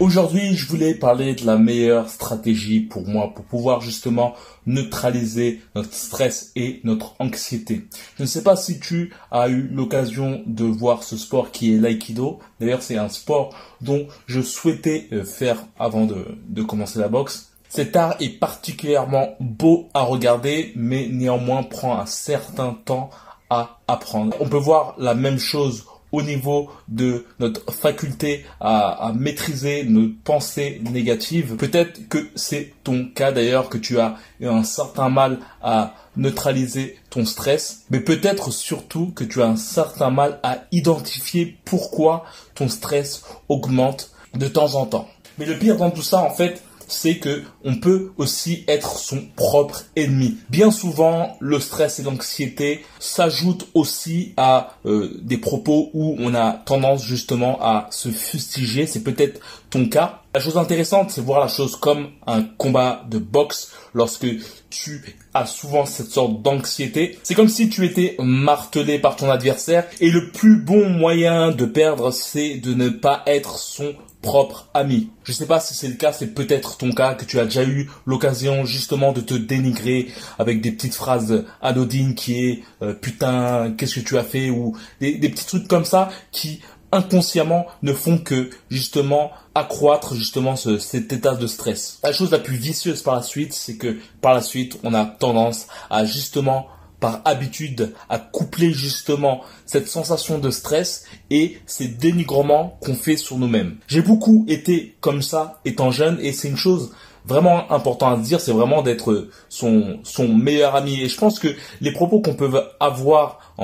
Aujourd'hui, je voulais parler de la meilleure stratégie pour moi pour pouvoir justement neutraliser notre stress et notre anxiété. Je ne sais pas si tu as eu l'occasion de voir ce sport qui est l'aïkido. D'ailleurs, c'est un sport dont je souhaitais euh, faire avant de, de commencer la boxe. Cet art est particulièrement beau à regarder, mais néanmoins prend un certain temps à apprendre. On peut voir la même chose au niveau de notre faculté à, maîtriser nos pensées négatives. Peut-être que c'est ton cas d'ailleurs, que tu as un certain mal à neutraliser ton stress, mais peut-être surtout que tu as un certain mal à identifier pourquoi ton stress augmente de temps en temps. Mais le pire dans tout ça, en fait, c'est que on peut aussi être son propre ennemi. Bien souvent, le stress et l'anxiété s'ajoutent aussi à euh, des propos où on a tendance justement à se fustiger. C'est peut-être ton cas. La chose intéressante, c'est voir la chose comme un combat de boxe lorsque tu as souvent cette sorte d'anxiété. C'est comme si tu étais martelé par ton adversaire et le plus bon moyen de perdre, c'est de ne pas être son propre ami. Je sais pas si c'est le cas, c'est peut-être ton cas que tu as déjà eu l'occasion justement de te dénigrer avec des petites phrases anodines qui est euh, putain, qu'est-ce que tu as fait ou des, des petits trucs comme ça qui inconsciemment ne font que justement accroître justement ce, cet état de stress. La chose la plus vicieuse par la suite, c'est que par la suite, on a tendance à justement par habitude à coupler justement cette sensation de stress et ces dénigrements qu'on fait sur nous-mêmes. J'ai beaucoup été comme ça étant jeune et c'est une chose vraiment importante à dire, c'est vraiment d'être son, meilleur ami. Et je pense que les propos qu'on peut avoir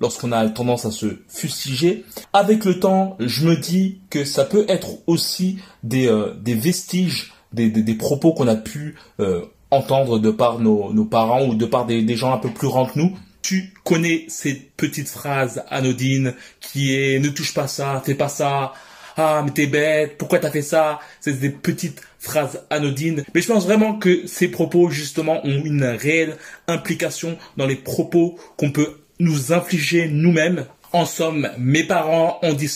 lorsqu'on a tendance à se fustiger, avec le temps, je me dis que ça peut être aussi des, euh, vestiges des, des, propos qu'on a pu euh, entendre de par nos, nos parents ou de par des, des gens un peu plus grands que nous. Tu connais ces petites phrases anodines qui est ne touche pas ça, fais pas ça, ah mais t'es bête, pourquoi t'as fait ça? C'est des petites phrases anodines. Mais je pense vraiment que ces propos justement ont une réelle implication dans les propos qu'on peut nous infliger nous-mêmes. En somme, mes parents ont dit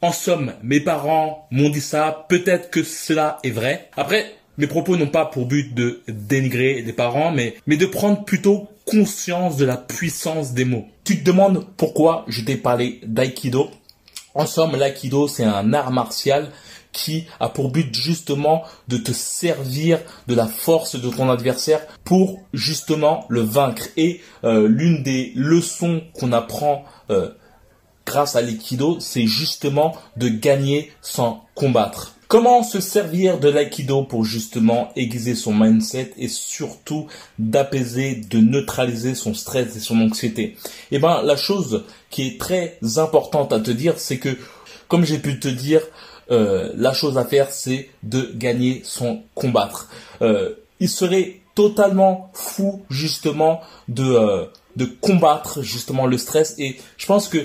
en somme, mes parents m'ont dit ça, peut-être que cela est vrai. Après, mes propos n'ont pas pour but de dénigrer les parents, mais, de prendre plutôt conscience de la puissance des mots. Tu te demandes pourquoi je t'ai parlé d'aïkido. En somme, l'aïkido, c'est un art martial qui a pour but justement de te servir de la force de ton adversaire pour justement le vaincre. Et euh, l'une des leçons qu'on apprend euh, grâce à l'aïkido, c'est justement de gagner sans combattre. Comment se servir de l'aïkido pour justement aiguiser son mindset et surtout d'apaiser, de neutraliser son stress et son anxiété? Eh ben, la chose qui est très importante à te dire, c'est que, comme j'ai pu te dire, euh, la chose à faire, c'est de gagner sans combattre. Euh, il serait totalement fou justement de euh, de combattre justement le stress et je pense que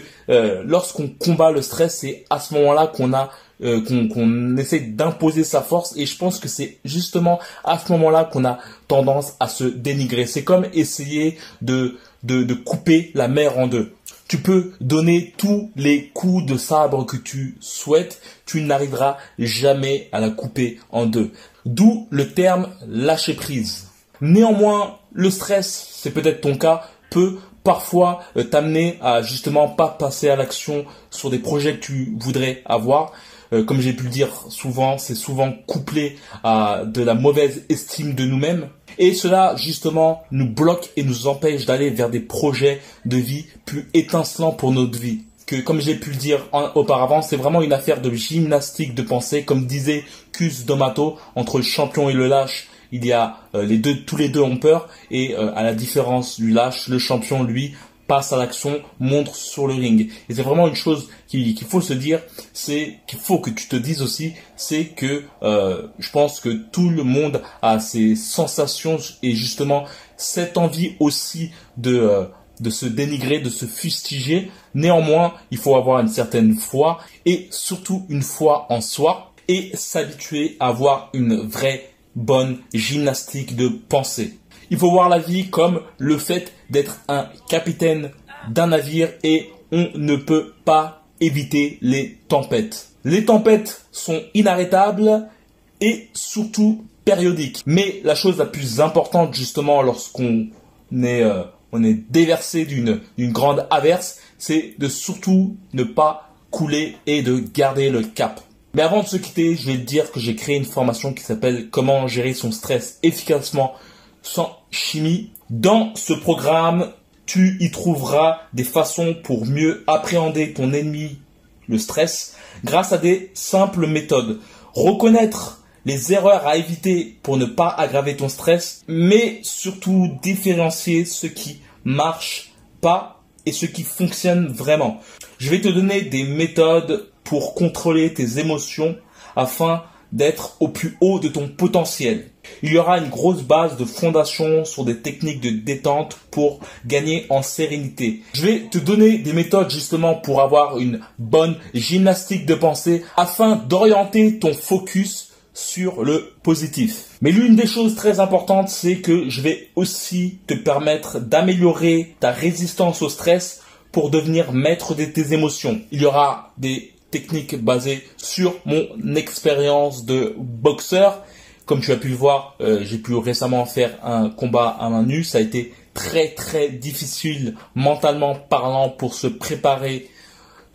lorsqu'on combat le stress c'est à ce moment-là qu'on a euh, qu'on essaie d'imposer sa force et je pense que c'est justement à ce moment-là qu'on a tendance à se dénigrer. C'est comme essayer de, de, de couper la mer en deux. Tu peux donner tous les coups de sabre que tu souhaites, tu n'arriveras jamais à la couper en deux. D'où le terme lâcher prise. Néanmoins, le stress, c'est peut-être ton cas, peut parfois euh, t'amener à justement pas passer à l'action sur des projets que tu voudrais avoir euh, comme j'ai pu le dire souvent, c'est souvent couplé à de la mauvaise estime de nous-mêmes. Et cela, justement, nous bloque et nous empêche d'aller vers des projets de vie plus étincelants pour notre vie. Que, comme j'ai pu le dire auparavant, c'est vraiment une affaire de gymnastique de pensée. Comme disait Cus Domato, entre le champion et le lâche, il y a euh, les deux, tous les deux ont peur. Et euh, à la différence du lâche, le champion, lui, passe à l'action, montre sur le ring. Et c'est vraiment une chose qu'il faut se dire, c'est qu'il faut que tu te dises aussi, c'est que euh, je pense que tout le monde a ces sensations et justement cette envie aussi de euh, de se dénigrer, de se fustiger. Néanmoins, il faut avoir une certaine foi et surtout une foi en soi et s'habituer à avoir une vraie bonne gymnastique de pensée. Il faut voir la vie comme le fait d'être un capitaine d'un navire et on ne peut pas éviter les tempêtes. Les tempêtes sont inarrêtables et surtout périodiques. Mais la chose la plus importante justement lorsqu'on est, euh, déversé d'une, d'une grande averse, c'est de surtout ne pas couler et de garder le cap. Mais avant de se quitter, je vais te dire que j'ai créé une formation qui s'appelle Comment gérer son stress efficacement sans chimie. Dans ce programme, tu y trouveras des façons pour mieux appréhender ton ennemi, le stress, grâce à des simples méthodes. Reconnaître les erreurs à éviter pour ne pas aggraver ton stress, mais surtout différencier ce qui marche pas et ce qui fonctionne vraiment. Je vais te donner des méthodes pour contrôler tes émotions afin d'être au plus haut de ton potentiel. Il y aura une grosse base de fondation sur des techniques de détente pour gagner en sérénité. Je vais te donner des méthodes justement pour avoir une bonne gymnastique de pensée afin d'orienter ton focus sur le positif. Mais l'une des choses très importantes, c'est que je vais aussi te permettre d'améliorer ta résistance au stress pour devenir maître de tes émotions. Il y aura des techniques basées sur mon expérience de boxeur. Comme tu as pu le voir, euh, j'ai pu récemment faire un combat à main nue. Ça a été très très difficile mentalement parlant pour se préparer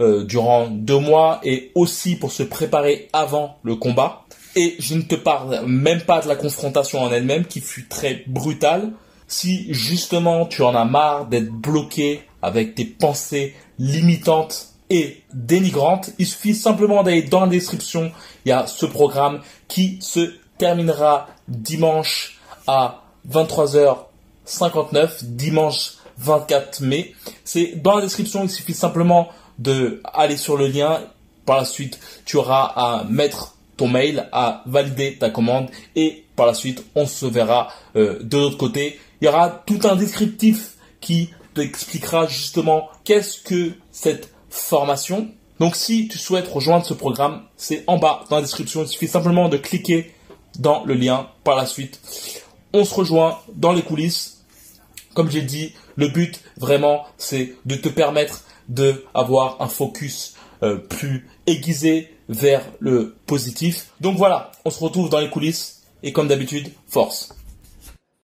euh, durant deux mois et aussi pour se préparer avant le combat. Et je ne te parle même pas de la confrontation en elle-même qui fut très brutale. Si justement tu en as marre d'être bloqué avec tes pensées limitantes et dénigrantes, il suffit simplement d'aller dans la description. Il y a ce programme qui se terminera dimanche à 23h59, dimanche 24 mai. C'est dans la description, il suffit simplement de aller sur le lien. Par la suite, tu auras à mettre ton mail, à valider ta commande et par la suite, on se verra euh, de l'autre côté. Il y aura tout un descriptif qui t'expliquera justement qu'est-ce que cette formation. Donc si tu souhaites rejoindre ce programme, c'est en bas dans la description. Il suffit simplement de cliquer dans le lien par la suite. On se rejoint dans les coulisses. Comme j'ai dit, le but vraiment, c'est de te permettre de avoir un focus euh, plus aiguisé vers le positif. Donc voilà, on se retrouve dans les coulisses et comme d'habitude, force.